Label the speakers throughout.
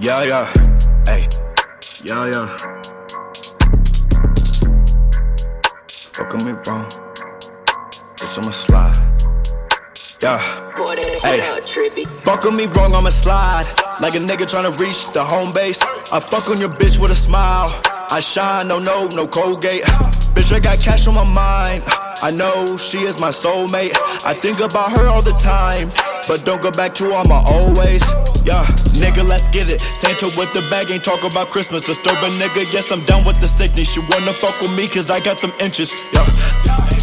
Speaker 1: Yeah, yeah. Hey. Yeah, yeah. Fuck with me, bro. Bitch, I'ma slide. Yeah.
Speaker 2: Boy, that
Speaker 1: Hey.
Speaker 2: trippy.
Speaker 1: Fuck on me wrong, I'ma slide. Like a nigga tryna reach the home base. I fuck on your bitch with a smile. I shine, no, no, no Colgate. Bitch, I got cash on my mind. I know she is my soulmate. I think about her all the time. But don't go back to all my always. Yeah, nigga, let's get it. Santa with the bag, ain't talk about Christmas. Disturb a nigga, yes, I'm down with the sickness. You wanna fuck with me, cause I got them inches. Yeah.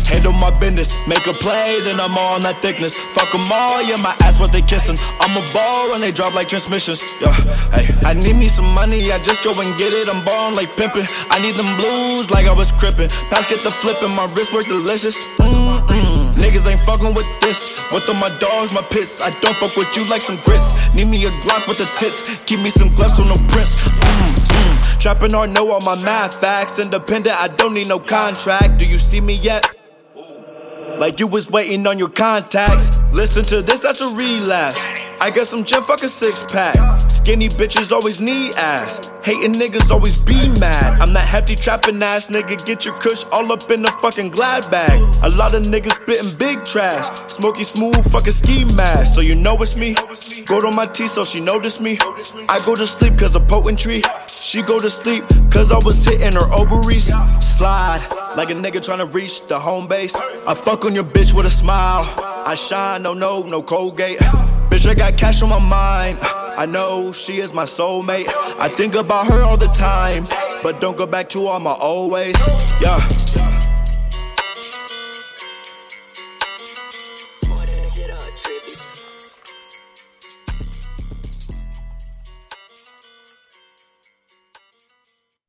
Speaker 1: Handle my business, make a play, then I'm on that thickness. Fuck them all, yeah, my ass what they kissing. I'm a ball when they drop like transmissions. Yeah, hey, I need me some money, I just go and get it. I'm ballin' like pimpin'. I need them blues like I was crippin'. Pass get the flippin', my wrist work delicious. Mm-mm. Niggas ain't fuckin' with this. With all my dogs, my pits. I don't fuck with you like some grits. Need me a Glock with the tits. Keep me some gloves with no prints. Mm-mm. Trappin' hard, know all my math facts. Independent, I don't need no contract. Do you see me yet? Like you was waiting on your contacts. Listen to this, that's a relapse. I got some gym, fuck a six pack. Skinny bitches always need ass. Hating niggas always be mad. I'm that hefty trapping ass nigga. Get your kush all up in the fucking glad bag. A lot of niggas spitting big trash. Smokey Smooth, fucking ski mask. So you know it's me. Go to my T so she notice me. I go to sleep cause of poetry. She go to sleep cause I was hitting her ovaries. Slide like a nigga tryna reach the home base. I fuck on your bitch with a smile. I shine, no, no, no Colgate. Bitch, I got cash on my mind. I know she is my soulmate. I think about her all the time. But don't go back to all my old ways. Yeah.